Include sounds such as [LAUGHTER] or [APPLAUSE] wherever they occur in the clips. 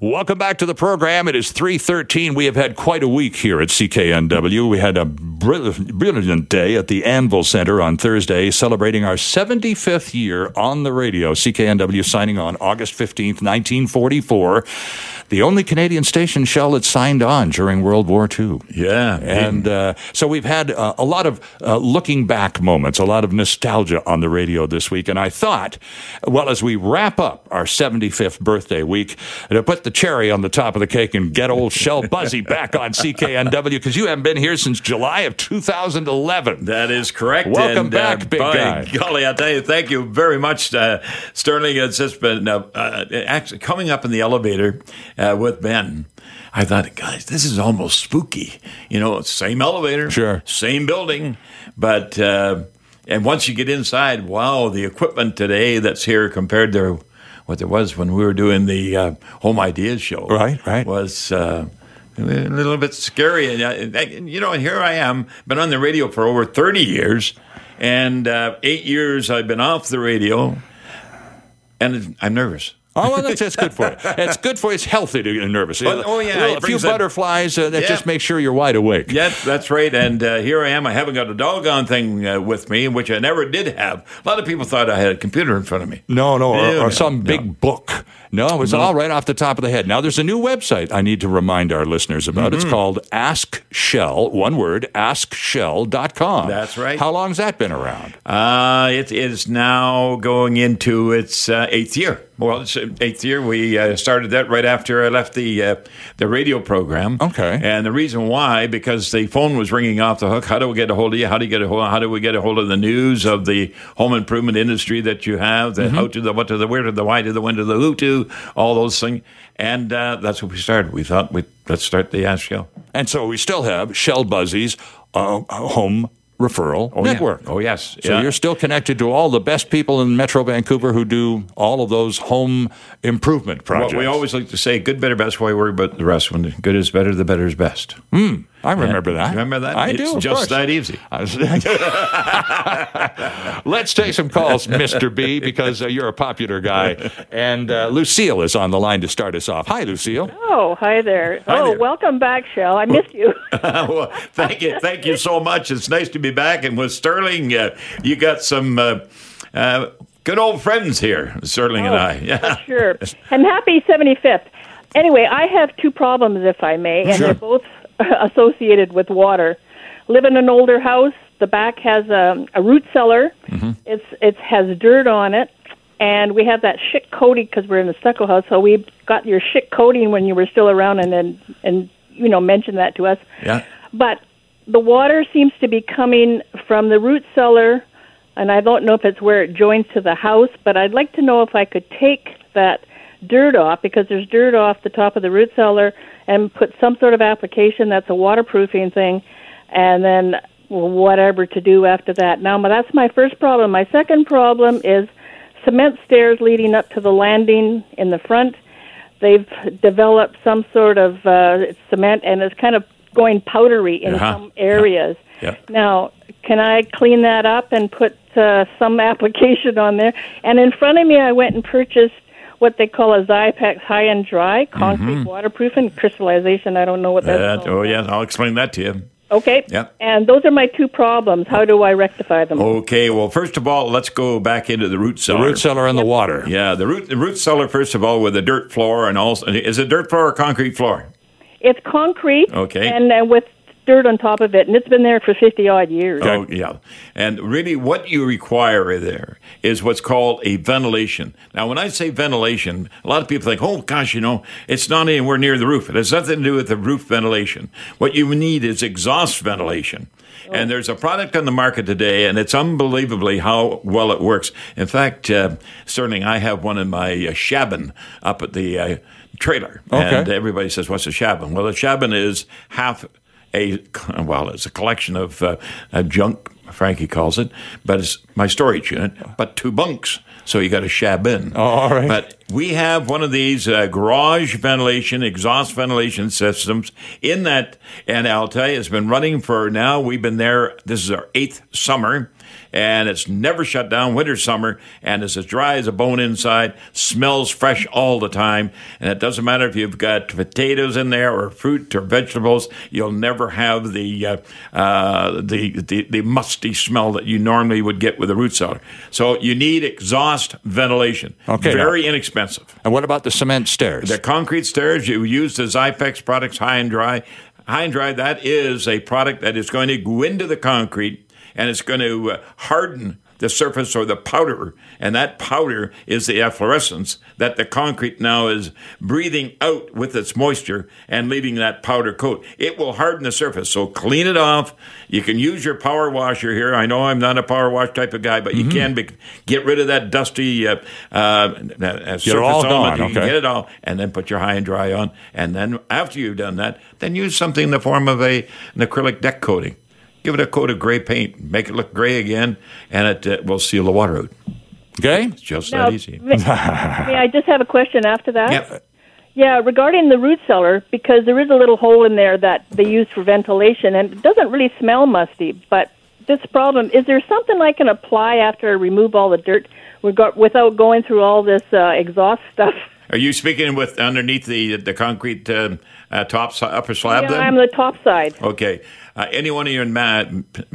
Welcome back to the program. It is 313. We have had quite a week here at CKNW. We had a brilliant day at the Anvil Center on Thursday, celebrating our 75th year on the radio. CKNW signing on August 15th, 1944 the only Canadian station Shell had signed on during World War II. Yeah. And uh, so we've had uh, a lot of uh, looking back moments, a lot of nostalgia on the radio this week. And I thought, well, as we wrap up our 75th birthday week, to put the cherry on the top of the cake and get old Shell Busey back on CKNW, because you haven't been here since July of 2011. That is correct. Welcome and, back, uh, big guy. Golly, I tell you, thank you very much, uh, Sterling. It's just been uh, actually coming up in the elevator uh, with Ben, I thought, guys, this is almost spooky. You know, same elevator, sure, same building, but uh, and once you get inside, wow, the equipment today that's here compared to what there was when we were doing the uh, Home Ideas show, right, right, was. Uh, a little bit scary, and, and you know, here I am, been on the radio for over thirty years, and uh, eight years I've been off the radio, and I'm nervous. Oh, well, that's, that's good for you. It's good for you. It's healthy to get nervous. Oh, oh yeah. A, few butterflies uh, that yeah. just make sure you're wide awake. Yeah, that's right. And uh, here I am. I haven't got a doggone thing uh, with me, which I never did have. A lot of people thought I had a computer in front of me. No, no, or, or some big book. No, it was no. all right off the top of the head. Now, there's a new website I need to remind our listeners about. Mm-hmm. It's called Ask Shell, one word, askshell.com. That's right. How long's that been around? Uh, it is now going into its uh, eighth year. Well, it's eighth year. We uh, started that right after I left the uh, the radio program. Okay. And the reason why, because the phone was ringing off the hook. How do we get a hold of you? How do you get a hold? How do we get a hold of the news of the home improvement industry that you have? The mm-hmm. how to the what to the where to the why to the when to the who to all those things. And uh, that's what we started. We thought we let's start the Ask Shell. And so we still have Shell Busey's uh, home referral oh, network. Yeah. Oh, yes. So yeah. you're still connected to all the best people in Metro Vancouver who do all of those home improvement projects. Well, we always like to say good, better, best. Why worry about the rest? When good is better, the better is best. Hmm. I remember that. Remember that? I it's do. It's just that easy. [LAUGHS] Let's take some calls, Mr. B, because uh, you're a popular guy. And uh, Lucille is on the line to start us off. Hi, Lucille. Oh, hi there. Hi oh, there. welcome back, Shell. I missed you. [LAUGHS] well, thank you. Thank you so much. It's nice to be back. And with Sterling, uh, you got some uh, uh, good old friends here, Sterling oh, and I. [LAUGHS] Yeah. Sure. And happy 75th. Anyway, I have two problems, if I may, and sure. they're both [LAUGHS] associated with water. Live in an older house. The back has a, a root cellar. Mm-hmm. It's it has dirt on it, and we have that shit coating because we're in a stucco house. So we got your shit coating when you were still around, and then and you know mentioned that to us. Yeah. But the water seems to be coming from the root cellar, and I don't know if it's where it joins to the house. But I'd like to know if I could take that dirt off because there's dirt off the top of the root cellar and put some sort of application that's a waterproofing thing, and then whatever to do after that. Now, that's my first problem. My second problem is cement stairs leading up to the landing in the front. They've developed some sort of uh, cement, and it's kind of going powdery in uh-huh. some areas. Yeah. Now, can I clean that up and put uh, some [LAUGHS] application on there? And in front of me, I went and purchased what they call a Xypex high and dry, concrete mm-hmm. waterproofing, crystallization. I don't know what that's uh, Oh, yeah, I'll explain that to you. Okay. Yep. And those are my two problems. How do I rectify them? Okay. Well, first of all, let's go back into the root cellar. The root cellar and the water. Yeah, the root the root cellar first of all with a dirt floor and also is it dirt floor or concrete floor? It's concrete. Okay. And uh, with dirt on top of it, and it's been there for 50 odd years. Oh, yeah. And really, what you require there is what's called a ventilation. Now, when I say ventilation, a lot of people think, oh, gosh, you know, it's not anywhere near the roof. It has nothing to do with the roof ventilation. What you need is exhaust ventilation. Oh. And there's a product on the market today, and it's unbelievably how well it works. In fact, uh, Sterling, I have one in my uh, Shabin up at the uh, trailer. Okay. And everybody says, what's a Shabin? Well, a Shabin is half a well, it's a collection of uh, junk Frankie calls it, but it's my storage unit, but two bunks. So you got a shab in. Oh, all right. But we have one of these uh, garage ventilation, exhaust ventilation systems in that, and I'll tell you, it's been running for now. We've been there. This is our eighth summer and it's never shut down. Winter summer and it's as dry as a bone inside smells fresh all the time. And it doesn't matter if you've got potatoes in there or fruit or vegetables you'll never have the uh, uh, the, the, the musty smell that you normally would get with a root cellar. So you need exhaust ventilation. Okay, very inexpensive. And what about the cement stairs? the concrete stairs you use the Xypex products high and dry. High and dry that is a product that is going to go into the concrete and it's going to uh, harden the surface or the powder, and that powder is the efflorescence that the concrete now is breathing out with its moisture and leaving that powder coat. It will harden the surface, so clean it off. You can use your power washer here. I know I'm not a power wash type of guy, but you can be, get rid of that dusty uh, uh, surface it all element. gone, You can okay. get it all, and then put your high and dry on, and then after you've done that, then use something in the form of a an acrylic deck coating. Give it a coat of gray paint, make it look gray again, and it uh, will seal the water out. okay. It's just Now, that easy. may, may I just have a question after that? Yep. Yeah, regarding the root cellar, because there is a little hole in there that they use for ventilation, and it doesn't really smell musty. But this problem is there something I can apply after I remove all the dirt reg- without going through all this uh, exhaust stuff? Are you speaking with underneath the the concrete uh, uh, top si- upper slab? yeah, then? I'm the top side. Okay. Uh, any one of your ma-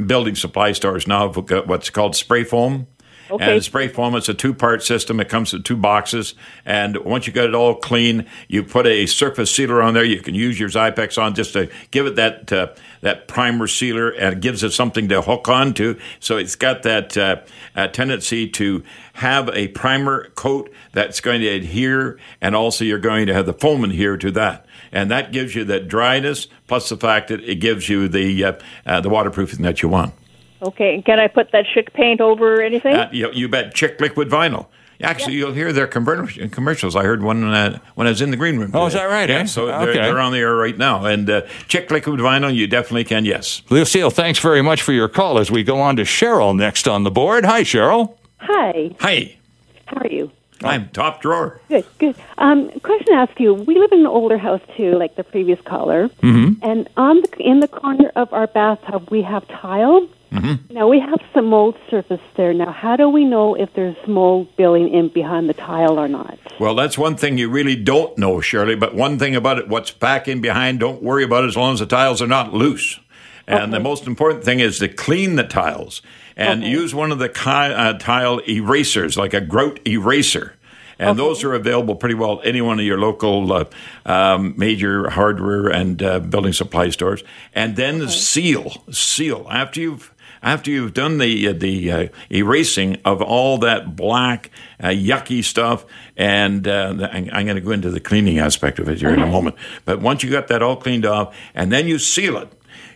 building supply stores now have what's called spray foam. Okay. And spray foam is a two part system. It comes in two boxes. And once you get it all clean, you put a surface sealer on there. You can use your Xypex on just to give it that uh, that primer sealer and it gives it something to hook onto. So it's got that uh, uh, tendency to have a primer coat that's going to adhere, and also you're going to have the foam adhere to that. And that gives you that dryness, plus the fact that it gives you the uh, uh, the waterproofing that you want. Okay, can I put that chic paint over anything? Uh, you, you bet, Chick Liquid Vinyl. Actually, you'll hear their commercials. I heard one uh, when I was in the green room. Oh, is that right, Yeah, eh? so they're, Okay. they're on the air right now. And uh, Chick Liquid Vinyl, you definitely can. Yes. Lucille, thanks very much for your call as we go on to Cheryl next on the board. Hi, Cheryl. Hi, Hi, how are you? I'm top drawer. Good, good. Um, question to ask you: We live in an older house too, like the previous caller, mm-hmm. and on the in the corner of our bathtub we have tile. Mm-hmm. Now we have some mold surface there. Now, how do we know if there's mold building in behind the tile or not? Well, that's one thing you really don't know, Shirley. But one thing about it, what's back in behind, don't worry about it as long as the tiles are not loose. And the most important thing is to clean the tiles and use one of the ki- uh, tile erasers, like a grout eraser. And those are available pretty well at any one of your local uh, um, major hardware and uh, building supply stores. And then seal, seal after you've after you've done the uh, the uh, erasing of all that black uh, yucky stuff, and uh, I'm, I'm going to go into the cleaning aspect of it here in a moment. But once you got that all cleaned off, and then you seal it.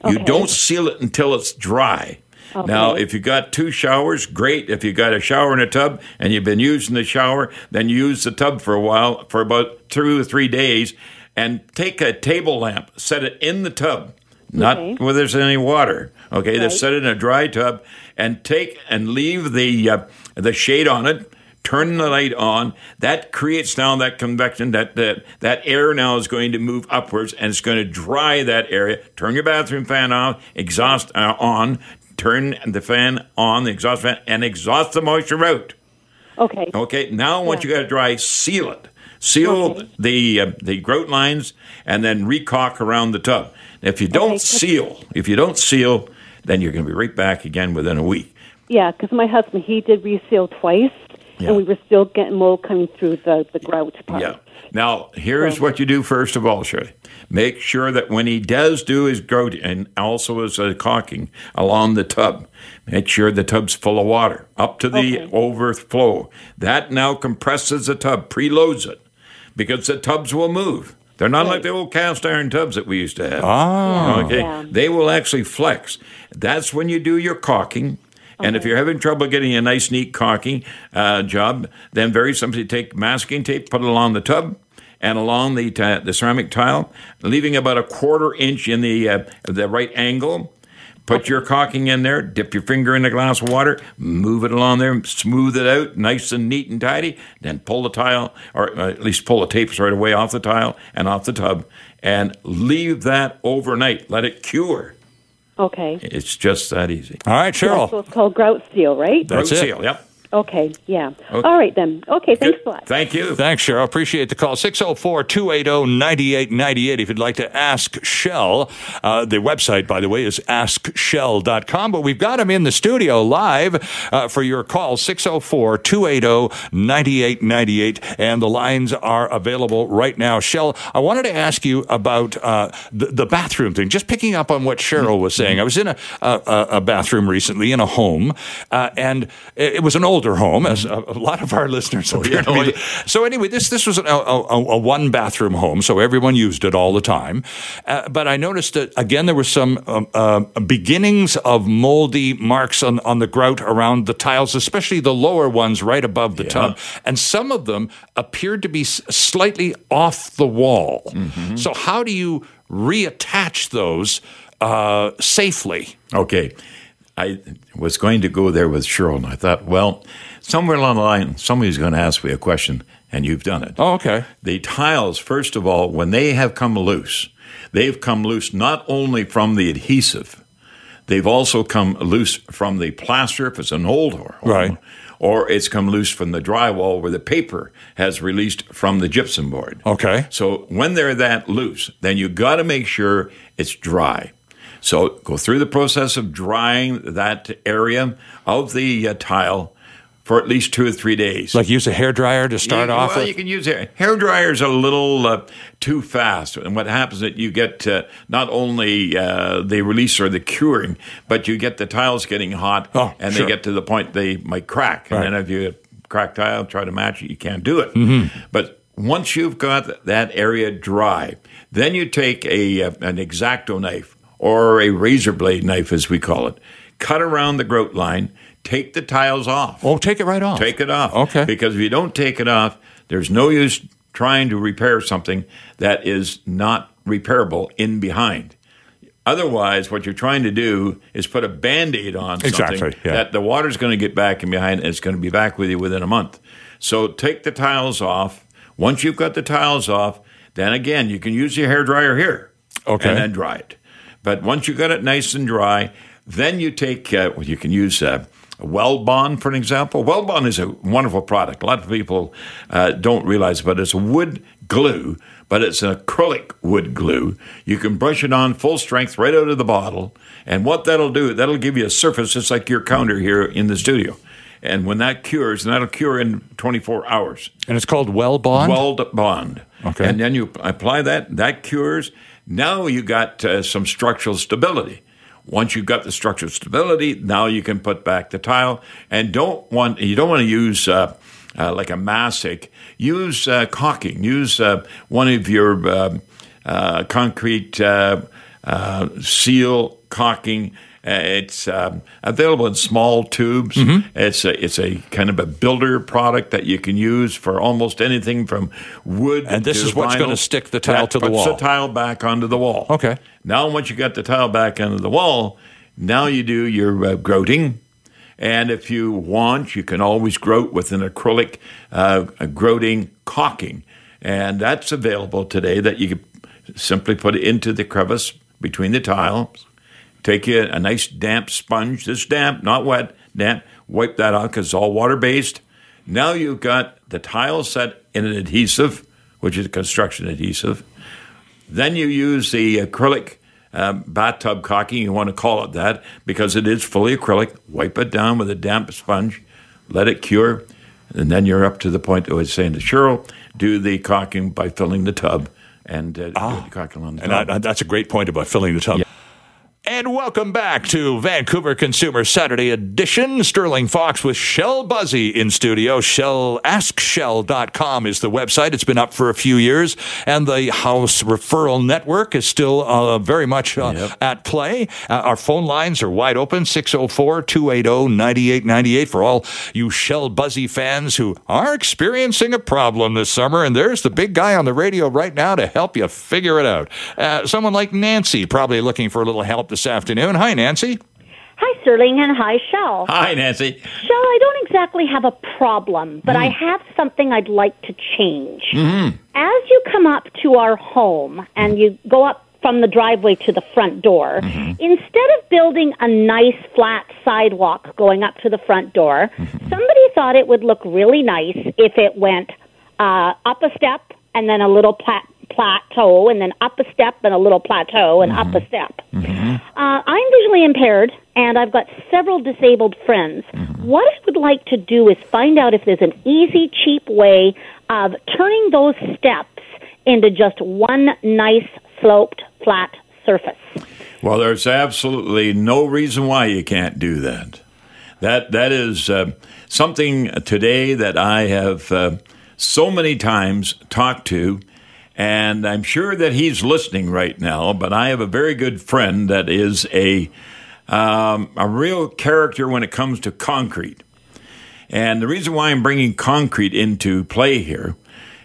You Okay. don't seal it until it's dry. Now, if you got two showers, great. If you got a shower and a tub, and you've been using the shower, then use the tub for a while, for about two or three days, and take a table lamp, set it in the tub, not Okay. where there's any water. Okay, Right. just set it in a dry tub, and take and leave the uh, the shade on it. Turn the light on. That creates now that convection. That that that air now is going to move upwards, and it's going to dry that area. Turn your bathroom fan off. Exhaust uh, on. Turn the fan on, the exhaust fan, and exhaust the moisture out. Okay. Okay. Now, once Yeah. you got it dry, seal it. Seal Okay. the uh, the grout lines, and then recaulk around the tub. If you don't Okay. seal, if you don't seal, then you're going to be right back again within a week. Yeah, because my husband he did reseal twice, Yeah. and we were still getting mold coming through the the grout part. Yeah. Now, here's what you do first of all, Shirley. Make sure that when he does do his grout and also his uh, caulking along the tub, make sure the tub's full of water up to the Okay. overflow. That now compresses the tub, preloads it, because the tubs will move. They're not like the old cast iron tubs that we used to have. Ah. Okay. Yeah. They will actually flex. That's when you do your caulking. And if you're having trouble getting a nice, neat caulking uh, job, then very simply take masking tape, put it along the tub and along the ti- the ceramic tile, leaving about a quarter inch in the uh, the right angle. Put your caulking in there, dip your finger in a glass of water, move it along there, smooth it out, nice and neat and tidy. Then pull the tile, or uh, at least pull the tapes right away off the tile and off the tub, and leave that overnight. Let it cure. Okay. It's just that easy. All right, Cheryl. So it's called grout steel, right? That's Root it. seal, yep. Okay. Yeah. All right then. Okay. Thanks a lot. Thank you. Thanks, Cheryl. Appreciate the call. 604 280 9898. If you'd like to ask Shell, uh, the website, by the way, is askshell.com. But we've got him in the studio live uh, for your call 604 280 9898. And the lines are available right now. Shell, I wanted to ask you about uh, the, the bathroom thing, just picking up on what Cheryl was saying. I was in a, a, a bathroom recently in a home, uh, and it, it was an older home, as a, a lot of our listeners appear [LAUGHS] to yeah. be. So anyway, this this was a, a, a one bathroom home, so everyone used it all the time. Uh, but I noticed that again there were some um, uh, beginnings of moldy marks on on the grout around the tiles, especially the lower ones right above the tub, and some of them appeared to be slightly off the wall. So how do you reattach those uh, safely? Okay. I was going to go there with Cheryl, and I thought, well, somewhere along the line, somebody's going to ask me a question, and you've done it. Oh, okay. The tiles, first of all, when they have come loose, they've come loose not only from the adhesive, they've also come loose from the plaster if it's an old home, Right. or it's come loose from the drywall where the paper has released from the gypsum board. Okay. So when they're that loose, then you've got to make sure it's dry. So go through the process of drying that area of the uh, tile for at least two or three days. Like use a hair dryer to start You- off well, with. you can use hair. Hair dryers a little uh, too fast, and what happens is that you get uh, not only uh, the release or the curing, but you get the tiles getting hot, Oh, and sure. they get to the point they might crack. And Right. then if you crack tile, try to match it, you can't do it. Mm-hmm. But once you've got that area dry, then you take a uh, an exacto knife or a razor blade knife, as we call it, cut around the grout line, take the tiles off. oh, take it right off. Take it off. Okay. Because if you don't take it off, there's no use trying to repair something that is not repairable in behind. Otherwise, what you're trying to do is put a band aid on something yeah. that the water's going to get back in behind and it's going to be back with you within a month. So take the tiles off. Once you've got the tiles off, then again, you can use your hair dryer here Okay. and then dry it. But once you got it nice and dry, then you take, uh, well, you can use uh, Weld Bond, for an example. Weld Bond is a wonderful product. A lot of people uh, don't realize, but it's a wood glue, but it's an acrylic wood glue. You can brush it on full strength right out of the bottle. And what that'll do, that'll give you a surface just like your counter here in the studio. And when that cures, and that'll cure in 24 hours. And it's called Well Bond? Weld bond. Okay. And then you apply that, that cures. Now you got uh, some structural stability. Once you've got the structural stability, now you can put back the tile. And don't want you don't want to use uh, uh, like a mastic. Use uh, caulking. Use uh, one of your uh, uh, concrete uh, uh, seal caulking. Uh, it's um, available in small tubes. Mm-hmm. It's a, it's a kind of a builder product that you can use for almost anything from wood. And this to is what's gonna stick the tile That to the puts wall. the tile back onto the wall. Okay. Now, once you got the tile back onto the wall, now you do your uh, grouting. And if you want, you can always grout with an acrylic uh, caulking. And that's available today that you can simply put it into the crevice between the tiles. Take you a nice damp sponge, this damp, not wet, damp, wipe that out because it's all water based. Now you've got the tile set in an adhesive, which is a construction adhesive. Then you use the acrylic um, bathtub caulking. You want to call it that because it is fully acrylic. Wipe it down with a damp sponge, let it cure, and then you're up to the point I was saying to Cheryl, do the caulking by filling the tub and uh, do the caulking on the And tub. I, that's a great point about filling the tub. And welcome back to Vancouver Consumer Saturday Edition. Sterling Faux with Shell Busey in studio. Shell, askshell.com is the website. It's been up for a few years. And the House Referral Network is still uh, very much uh, Yep. at play. Uh, our phone lines are wide open 604 280 9898 for all you Shell Busey fans who are experiencing a problem this summer. And there's the big guy on the radio right now to help you figure it out. Uh, someone like Nancy, probably looking for a little help this this afternoon. Hi, Nancy. Hi, Sterling, and hi, Shell. Hi, Nancy. Shell, I don't exactly have a problem, but I hmm. have something I'd like to change. Mm-hmm. As you come up to our home and you go up from the driveway to the front door, mm-hmm. instead of building a nice flat sidewalk going up to the front door, mm-hmm. somebody thought it would look really nice if it went uh, up a step and then a little plat- plateau, and then up a step and a little plateau, and up a step. Uh, I'm visually impaired, and I've got several disabled friends. What I would like to do is find out if there's an easy, cheap way of turning those steps into just one nice, sloped, flat surface. Well, there's absolutely no reason why you can't do that. That that is uh, something today that I have uh, so many times talked to, and I'm sure that he's listening right now. But I have a very good friend that is a um, a real character when it comes to concrete. And the reason why I'm bringing concrete into play here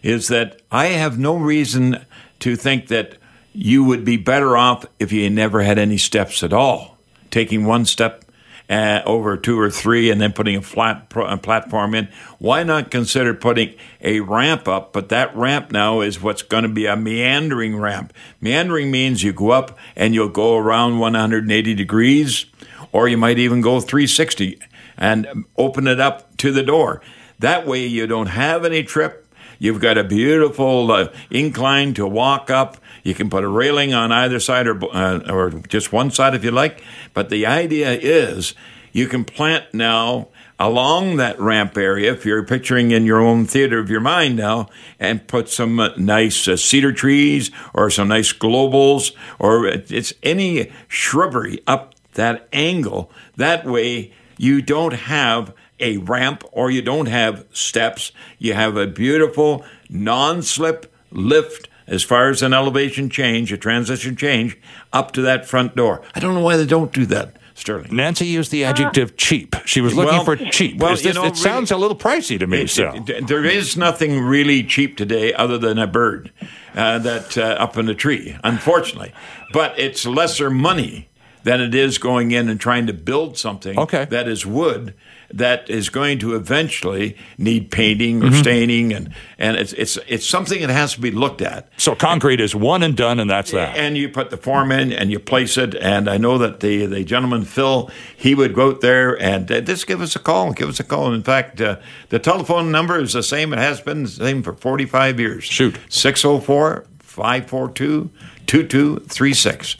is that I have no reason to think that you would be better off if you never had any steps at all. Taking one step uh, over two or three and then putting a flat a platform in. Why not consider putting a ramp up? But that ramp now is what's going to be a meandering ramp. Meandering means you go up and you'll go around 180 degrees, or you might even go 360 and open it up to the door. That way you don't have any trip. You've got a beautiful uh, incline to walk up. You can put a railing on either side or, uh, or just one side if you like. But the idea is you can plant now along that ramp area, if you're picturing in your own theater of your mind now, and put some uh, nice uh, cedar trees or some nice globals or it's any shrubbery up that angle. That way you don't have a ramp or you don't have steps. You have a beautiful non slip lift as far as an elevation change, a transition change, up to that front door. I don't know why they don't do that, Sterling. Nancy used the adjective cheap. She was looking Well, for cheap. well, Is you know, it sounds a little pricey to me, It- so. it- there is nothing really cheap today other than a bird uh, that uh, up in a tree, unfortunately. But it's lesser money than it is going in and trying to build something Okay. that is wood that is going to eventually need painting or Mm-hmm. staining and and it's it's it's something that has to be looked at. So concrete is one and done, and that's that. And you put the form in and you place it. And I know that the, the gentleman, Phil, he would go out there and uh, just give us a call. Give us a call. And in fact, uh, the telephone number is the same. It has been the same for 45 years. Shoot. 604 542 2236.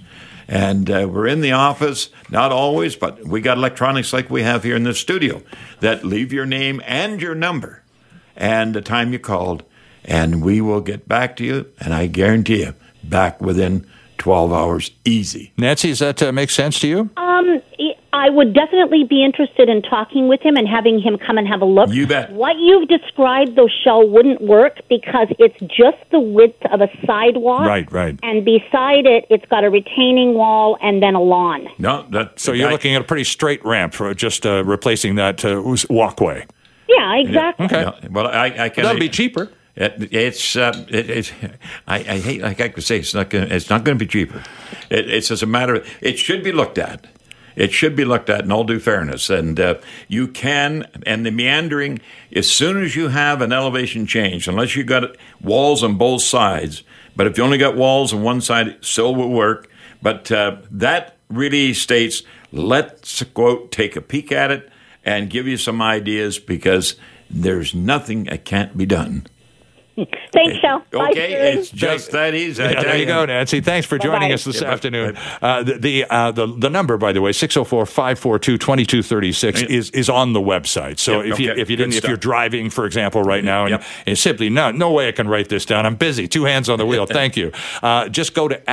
And uh, we're in the office, not always, but we got electronics like we have here in the studio that leave your name and your number and the time you called, and we will get back to you. And I guarantee you, back within 12 hours, easy. Nancy, does that uh, make sense to you? Um, I would definitely be interested in talking with him and having him come and have a look. You bet. What you've described, though, Shell, wouldn't work because it's just the width of a sidewalk. Right, right. And beside it, it's got a retaining wall and then a lawn. No, that. So you're looking at a pretty straight ramp for just uh, replacing that uh, walkway. Yeah, exactly. Okay. Yeah, well, I, I can. That'd be cheaper. It, it's uh, it, I, I hate like I could say it's not gonna, it's not going to be cheaper. It, it's as a matter of it should be looked at. It should be looked at in all due fairness, and uh, you can. And the meandering, as soon as you have an elevation change, unless you've got walls on both sides, but if you only got walls on one side, it still will work. But uh, that really states let's quote take a peek at it, and give you some ideas because there's nothing that can't be done. [LAUGHS] Thanks, Shell. Bye, Okay, Sterling. it's just that easy. Yeah, there you go, Nancy. Thanks for joining Bye-bye. us this Yeah, afternoon. Uh, the the, uh, the the number, by the way, 604-542-2236 is is on the website. So Yep, if you if you didn't if you're driving, for example, right now, and, Yep. and simply no no way I can write this down. I'm busy. Two hands on the wheel. [LAUGHS] Thank you. Uh, just go to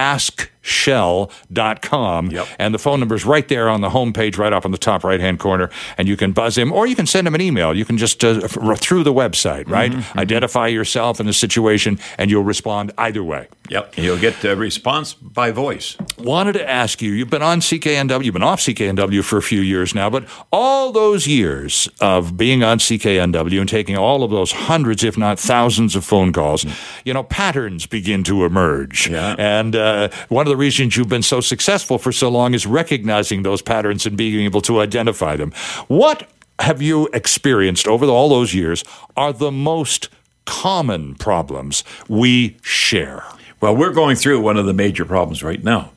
askshell.com Yep. and the phone number is right there on the homepage, right up on the top right hand corner, and you can buzz him or you can send him an email. You can just uh, through the website, right? Mm-hmm, Identify yourself in the situation, and you'll respond either way. Yep. You'll get a response by voice. Wanted to ask you, you've been on CKNW, you've been off CKNW for a few years now, but all those years of being on CKNW and taking all of those hundreds, if not thousands of phone calls, you know, patterns begin to emerge. Yeah. And uh, one of the reasons you've been so successful for so long is recognizing those patterns and being able to identify them. What have you experienced over all those years are the most common problems we share? Well, we're going through one of the major problems right now.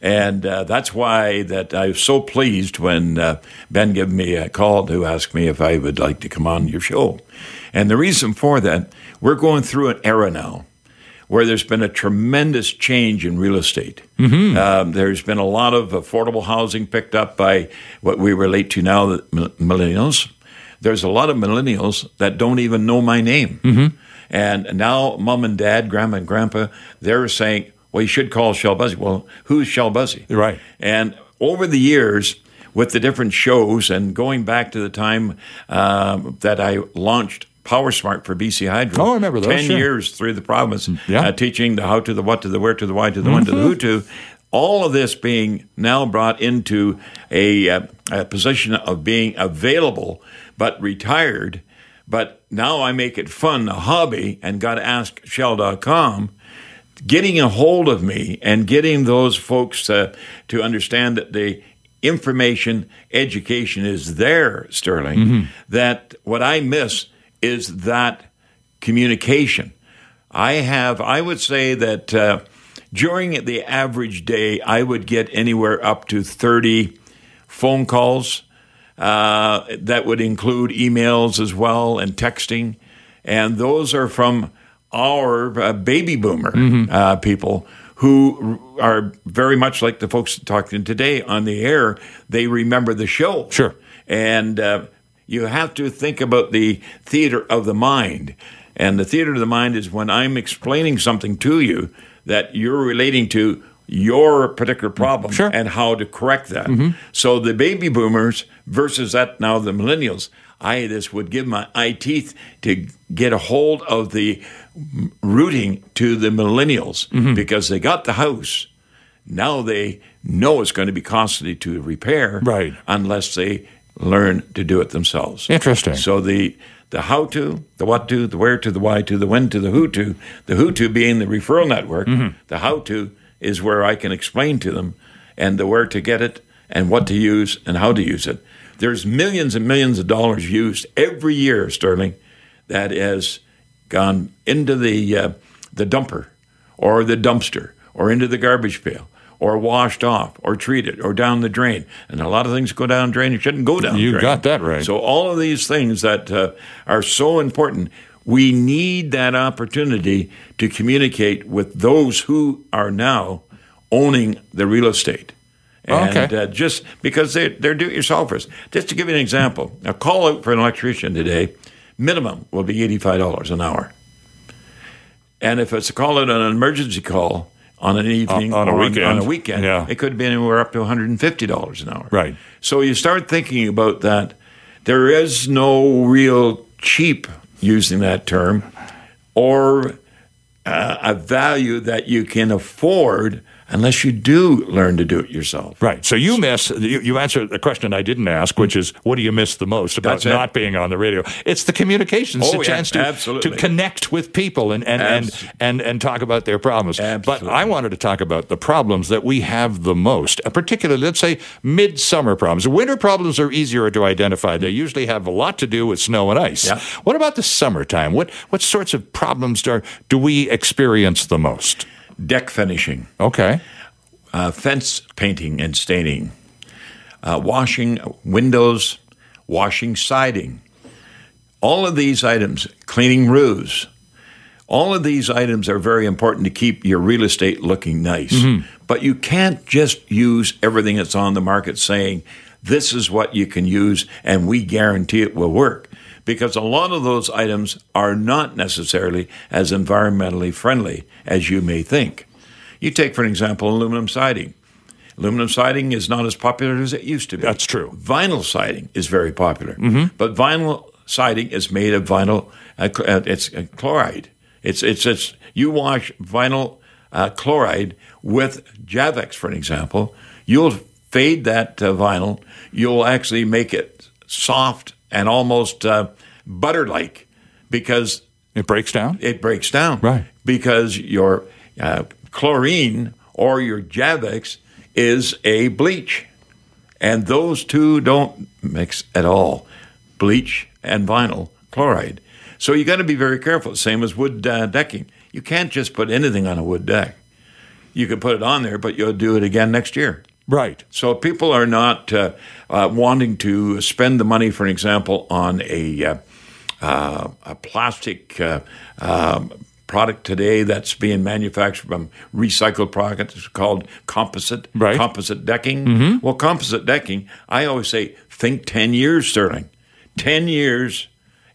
And uh, that's why that I was so pleased when uh, Ben gave me a call to ask me if I would like to come on your show. And the reason for that, we're going through an era now where there's been a tremendous change in real estate. Um, there's been a lot of affordable housing picked up by what we relate to now, the millennials. There's a lot of millennials that don't even know my name. And now, mom and dad, grandma and grandpa, they're saying, well, you should call Shell Busey. Well, who's Shell Busey? Right. And over the years, with the different shows, and going back to the time um, that I launched PowerSmart for BC Hydro. Oh, I remember those, 10 sure. years through the province, Yeah. uh, teaching the how to, the what to, the where to, the why to, the when to, the who to. All of this being now brought into a, uh, a position of being available but retired. But now I make it fun, a hobby, and got to ask Shell.com getting a hold of me and getting those folks uh, to understand that the information education is there, Sterling, that what I miss is that communication. I have, I would say that uh, during the average day, I would get anywhere up to 30 phone calls. Uh, that would include emails as well and texting. And those are from our uh, baby boomer uh, people who r- are very much like the folks talking today on the air. They remember the show. Sure. And uh, you have to think about the theater of the mind. And the theater of the mind is when I'm explaining something to you that you're relating to your particular problem Sure. and how to correct that. Mm-hmm. So the baby boomers versus that now the millennials, I this would give my eye teeth to get a hold of the rooting to the millennials mm-hmm. because they got the house. Now they know it's going to be costly to repair, Right. Unless they learn to do it themselves. Interesting. So the the how to, the what to, the where to, the why to, the when to, the who to, the who to being the referral network. The how to is where I can explain to them, and the where to get it, and what to use, and how to use it. There's millions and millions of dollars used every year, Sterling, that has gone into the uh, the dumper, or the dumpster, or into the garbage pail. Or washed off, or treated, or down the drain, and a lot of things go down the drain. You shouldn't go down. the You drain. got that right. So all of these things that uh, are so important, we need that opportunity to communicate with those who are now owning the real estate. And Okay. uh, just because they're, they're do-it-yourselfers. Just to give you an example, a call out for an electrician today, minimum will be $85 an hour. And if it's a call out on an emergency call on an evening on a weekend. on a weekend, Yeah. it could be anywhere up to $150 an hour. Right. So you start thinking about that. There is no real cheap, using that term, or uh, a value that you can afford unless you do learn to do it yourself. Right. So you miss, you, you answered a question I didn't ask, which is what do you miss the most about not being on the radio? It's the communications, Oh, the yeah, chance to, absolutely. to connect with people and, and, Abs- and, and, and talk about their problems. But I wanted to talk about the problems that we have the most, particularly, let's say, midsummer problems. Winter problems are easier to identify. They usually have a lot to do with snow and ice. Yeah. What about the summertime? What, what sorts of problems do, do we experience the most? Deck finishing, Okay. uh, fence painting and staining, uh, washing windows, washing siding. All of these items, cleaning roofs, all of these items are very important to keep your real estate looking nice. But you can't just use everything that's on the market saying, this is what you can use and we guarantee it will work. Because a lot of those items are not necessarily as environmentally friendly as you may think. You take, for example, aluminum siding. Aluminum siding is not as popular as it used to be. That's true. Vinyl siding is very popular, but vinyl siding is made of vinyl. Uh, uh, it's uh, chloride. It's it's it's you wash vinyl uh, chloride with Javex, for an example, you'll fade that uh, vinyl. You'll actually make it soft and almost uh, butter-like because It breaks down? it breaks down. Right. Because your uh, chlorine or your Javex is a bleach. And those two don't mix at all bleach and vinyl chloride. So you got to be very careful. Same as wood uh, decking. You can't just put anything on a wood deck. You can put it on there, but you'll do it again next year. Right. So people are not uh, uh, wanting to spend the money, for example, on a uh, uh, a plastic uh, um, product today that's being manufactured from recycled products. Called composite Right. composite decking. Well, composite decking, I always say, think ten years, Sterling. Ten years,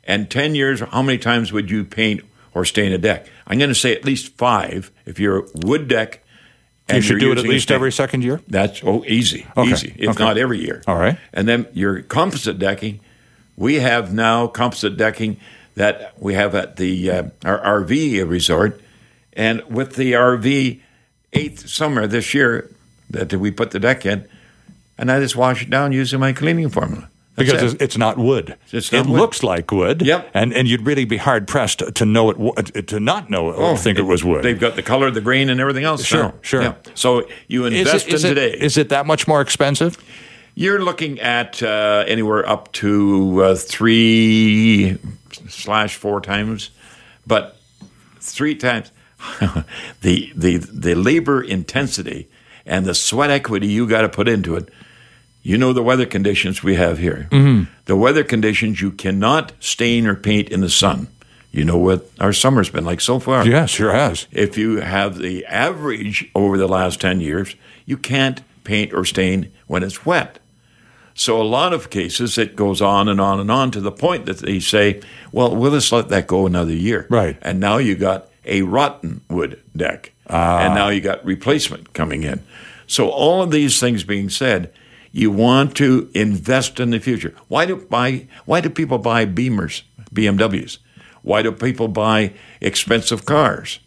and ten years. How many times would you paint or stain a deck? I'm going to say at least five if you're a wood deck. You should do it at least every second year? That's oh easy, Okay, easy. If okay. not every year. All right. And then your composite decking, we have now composite decking that we have at the uh, our RV resort, and with the RV eighth summer this year that we put the deck in, and I just wash it down using my cleaning formula. Because it. it's, it's not wood. It's not it wood. looks like wood. Yep. And and you'd really be hard pressed to, know it to not know it or think it was wood. Oh, They've got the color, the grain, and everything else. Sure, now. sure. Yeah. So you invest it, is in it- today. is it that much more expensive? You're looking at uh, anywhere up to uh, three slash four times, but three times [LAUGHS] the the the labor intensity and the sweat equity you got to put into it. You know the weather conditions we have here. Mm-hmm. The weather conditions you cannot stain or paint in the sun. You know what our summer's been like so far. Yeah, sure has. If you have the average over the last 10 years, you can't paint or stain when it's wet. So, a lot of cases, it goes on and on and on to the point that they say, well, we'll just let that go another year. Right. And now you got a rotten wood deck. And ah. now you got replacement coming in. So, all of these things being said, you want to invest in the future. Why do buy? Why do people buy Beamers, BMWs? Why do people buy expensive cars?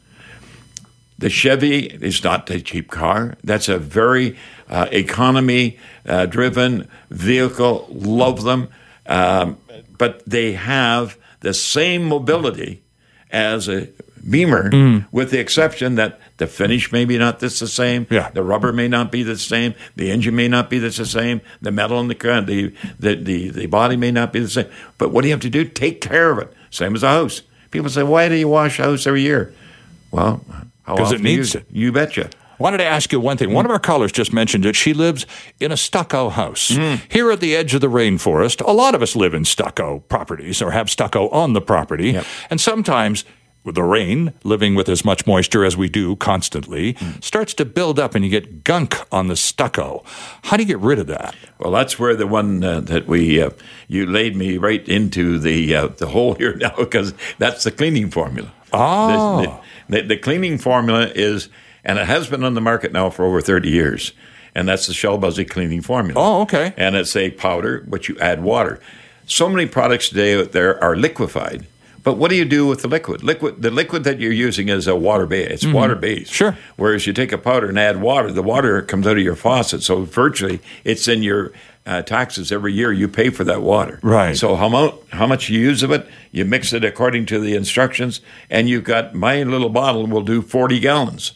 The Chevy is not a cheap car. That's a very uh, economy uh, driven vehicle. Love them. Um, but they have the same mobility as a Beamer, mm. with the exception that the finish may be not this the same. Yeah. The rubber may not be the same. The engine may not be this the same. The metal in the car, the, the, the, the body may not be the same. But what do you have to do? Take care of it. Same as a house. People say, why do you wash a house every year? Well, how 'Cause it do you- needs it. You betcha. Wanted to ask you one thing. One of our callers just mentioned that she lives in a stucco house mm-hmm. here at the edge of the rainforest. A lot of us live in stucco properties or have stucco on the property, Yep. and sometimes. With the rain, living with as much moisture as we do constantly, starts to build up and you get gunk on the stucco. How do you get rid of that? Well, that's where the one uh, that we uh, you laid me right into the uh, the hole here [LAUGHS] now because that's the cleaning formula. Oh. The, the, the cleaning formula is, and it has been on the market now for over thirty years, and that's the Shell Busey cleaning formula. Oh, okay. And it's a powder, but you add water. So many products today out there are liquefied. But what do you do with the liquid? Liquid, the liquid that you're using is a water base. It's water based. Mm-hmm. Sure. Whereas you take a powder and add water, the water comes out of your faucet. So virtually, it's in your uh, taxes every year. You pay for that water. Right. So how much how much you use of it? You mix it according to the instructions, and you've got my little bottle will do forty gallons.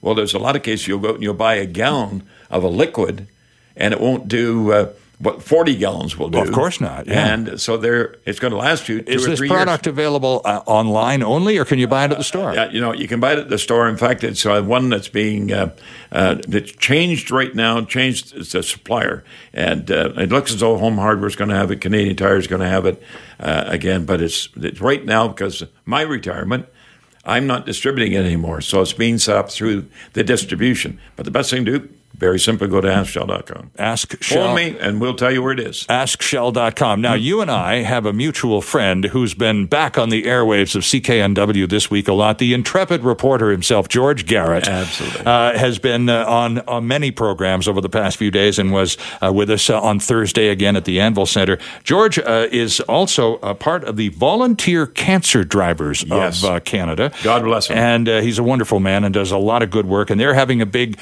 Well, there's a lot of cases you'll go out and you'll buy a gallon of a liquid, and it won't do uh, what 40 gallons will do. Well, of course not, yeah. And so there, it's going to last you two Is or this three product years. available uh, online only, or can you buy it at the store? Yeah, you know, you can buy it at the store. In fact, it's uh, one that's being uh, uh, that's changed right now. Changed it's a supplier, and uh, it looks as though Home Hardware is going to have it. Canadian Tire is going to have it uh, again, but it's, it's right now because my retirement. I'm not distributing it anymore, so it's being set up through the distribution. But the best thing to do, Very simply, go to askshell.com. Ask Shell. Phone me, and we'll tell you where it is. AskShell.com. Now, you and I have a mutual friend who's been back on the airwaves of CKNW this week a lot. The intrepid reporter himself, George Garrett, Absolutely. uh, has been uh, on, on many programs over the past few days and was uh, with us uh, on Thursday again at the Anvil Center. George uh, is also a part of the volunteer cancer drivers Yes. of uh, Canada. God bless him. And uh, he's a wonderful man and does a lot of good work. And they're having a big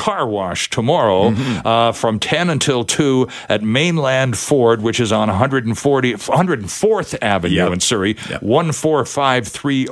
car wash tomorrow Mm-hmm. uh, from 10 until 2 at Mainland Ford, which is on 140, 104th Avenue Yep. in Surrey, Yep. 14530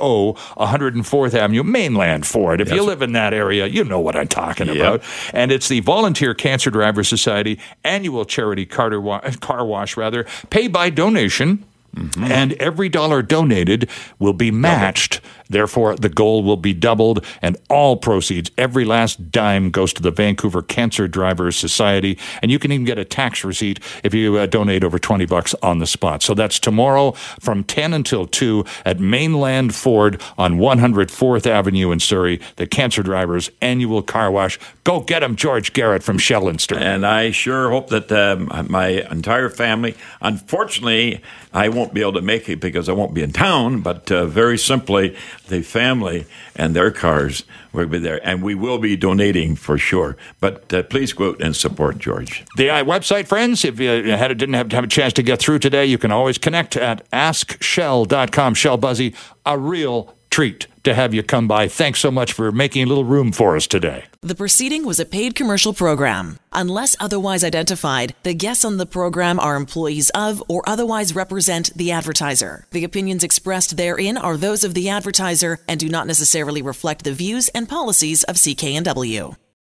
104th Avenue, Mainland Ford. If you live in that area, you know what I'm talking Yep. about. And it's the Volunteer Cancer Driver Society annual charity car, wa- car wash, rather, pay by donation. Mm-hmm. And every dollar donated will be matched. Therefore, the goal will be doubled, and all proceeds, every last dime, goes to the Vancouver Cancer Drivers Society. And you can even get a tax receipt if you uh, donate over 20 bucks on the spot. So that's tomorrow from 10 until 2 at Mainland Ford on 104th Avenue in Surrey, the Cancer Drivers Annual Car Wash. Go get 'em, George Garrett from Shellинster. And I sure hope that um, my entire family, unfortunately, I won't be able to make it because I won't be in town, but uh, very simply, the family and their cars will be there. And we will be donating for sure. But uh, please go out and support George. The uh, website, friends, if you had, didn't have, have a chance to get through today, you can always connect at askshell.com. Shell Busey, a real treat to have you come by. Thanks so much for making a little room for us today. The proceeding was a paid commercial program. Unless otherwise identified, the guests on the program are employees of or otherwise represent the advertiser. The opinions expressed therein are those of the advertiser and do not necessarily reflect the views and policies of CKNW.